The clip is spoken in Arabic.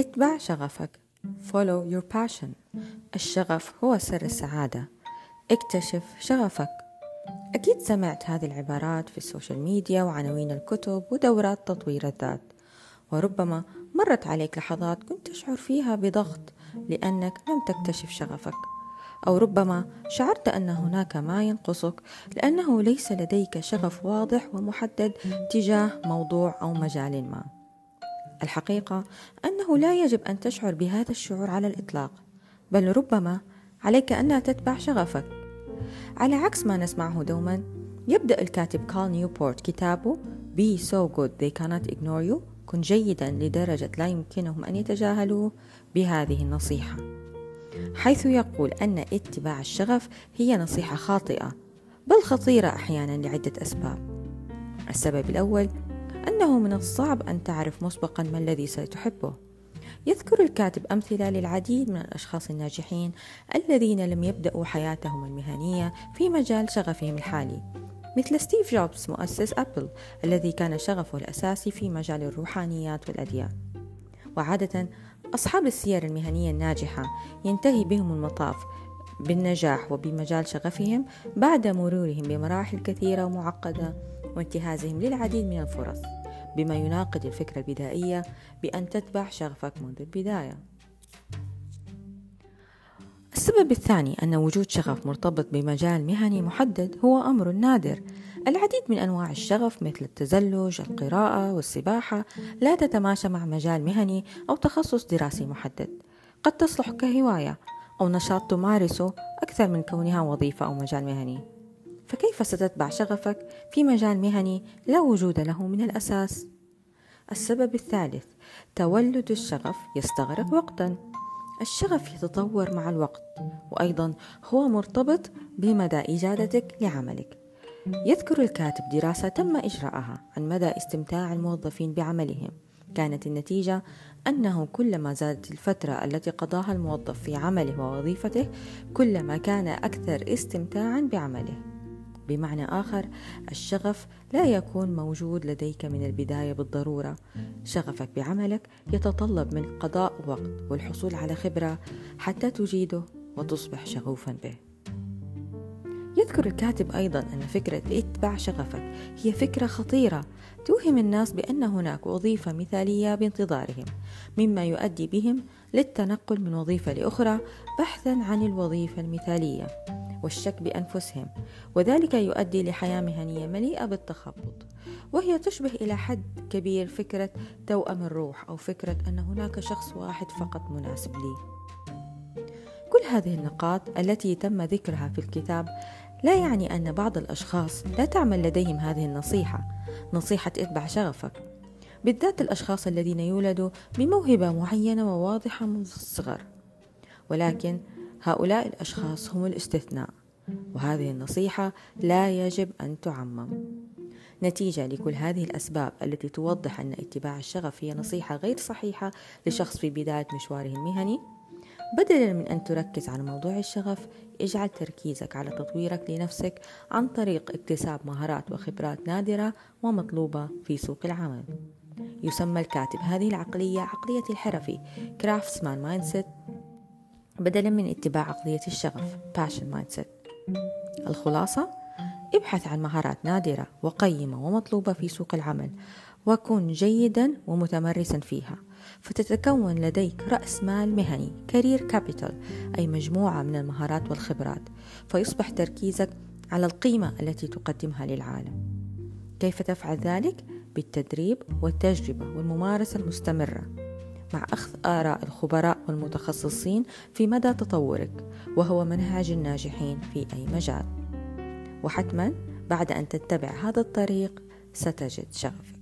اتبع شغفك. Follow your passion. الشغف هو سر السعادة. اكتشف شغفك. أكيد سمعت هذه العبارات في السوشيال ميديا وعناوين الكتب ودورات تطوير الذات. وربما مرت عليك لحظات كنت تشعر فيها بضغط لأنك لم تكتشف شغفك. أو ربما شعرت أن هناك ما ينقصك لأنه ليس لديك شغف واضح ومحدد تجاه موضوع أو مجال ما. الحقيقة أنه لا يجب أن تشعر بهذا الشعور على الإطلاق بل ربما عليك أن تتبع شغفك. على عكس ما نسمعه دوما يبدأ الكاتب كارل نيوبورت كتابه Be so good they cannot ignore you كن جيدا لدرجة لا يمكنهم أن يتجاهلوه بهذه النصيحة حيث يقول أن اتباع الشغف هي نصيحة خاطئة بل خطيرة أحيانا لعدة أسباب. السبب الأول أنه من الصعب أن تعرف مسبقا ما الذي ستحبه. يذكر الكاتب أمثلة للعديد من الأشخاص الناجحين الذين لم يبدأوا حياتهم المهنية في مجال شغفهم الحالي مثل ستيف جوبز مؤسس أبل الذي كان شغفه الأساسي في مجال الروحانيات والأديان. وعادة أصحاب السير المهنية الناجحة ينتهي بهم المطاف بالنجاح وبمجال شغفهم بعد مرورهم بمراحل كثيرة ومعقدة. وانتهازهم للعديد من الفرص بما يناقض الفكرة البدائية بأن تتبع شغفك منذ البداية. السبب الثاني أن وجود شغف مرتبط بمجال مهني محدد هو أمر نادر. العديد من أنواع الشغف مثل التزلج، القراءة والسباحة لا تتماشى مع مجال مهني أو تخصص دراسي محدد. قد تصلح كهواية أو نشاط تمارسه أكثر من كونها وظيفة أو مجال مهني. فكيف ستتبع شغفك في مجال مهني لا وجود له من الأساس؟ السبب الثالث تولد الشغف يستغرق وقتا. الشغف يتطور مع الوقت وأيضا هو مرتبط بمدى إجادتك لعملك. يذكر الكاتب دراسة تم إجراءها عن مدى استمتاع الموظفين بعملهم. كانت النتيجة أنه كلما زادت الفترة التي قضاها الموظف في عمله ووظيفته كلما كان أكثر استمتاعا بعمله. بمعنى آخر الشغف لا يكون موجود لديك من البداية بالضرورة. شغفك بعملك يتطلب من قضاء وقت والحصول على خبرة حتى تجيده وتصبح شغوفا به. يذكر الكاتب أيضا أن فكرة اتباع شغفك هي فكرة خطيرة. توهم الناس بأن هناك وظيفة مثالية بانتظارهم مما يؤدي بهم للتنقل من وظيفة لأخرى بحثا عن الوظيفة المثالية. والشك بأنفسهم. وذلك يؤدي لحياة مهنية مليئة بالتخبط. وهي تشبه إلى حد كبير فكرة توأم الروح أو فكرة أن هناك شخص واحد فقط مناسب لي. كل هذه النقاط التي تم ذكرها في الكتاب لا يعني أن بعض الأشخاص لا تعمل لديهم هذه النصيحة نصيحة اتبع شغفك. بالذات الأشخاص الذين يولدوا بموهبة معينة وواضحة منذ الصغر. ولكن هؤلاء الأشخاص هم الاستثناء وهذه النصيحة لا يجب أن تعمم. نتيجة لكل هذه الأسباب التي توضح أن اتباع الشغف هي نصيحة غير صحيحة لشخص في بداية مشواره المهني. بدلا من أن تركز على موضوع الشغف اجعل تركيزك على تطويرك لنفسك عن طريق اكتساب مهارات وخبرات نادرة ومطلوبة في سوق العمل. يسمى الكاتب هذه العقلية عقلية الحرفي كرافتسمان مايندسيت بدلا من اتباع عقلية الشغف passion mindset. الخلاصة ابحث عن مهارات نادرة وقيمة ومطلوبة في سوق العمل وكن جيدا ومتمرسا فيها. فتتكون لديك رأس مال مهني career capital أي مجموعة من المهارات والخبرات. فيصبح تركيزك على القيمة التي تقدمها للعالم. كيف تفعل ذلك؟ بالتدريب والتجربة والممارسة المستمرة. مع أخذ آراء الخبراء والمتخصصين في مدى تطورك وهو منهج الناجحين في أي مجال. وحتما بعد أن تتبع هذا الطريق ستجد شغفك.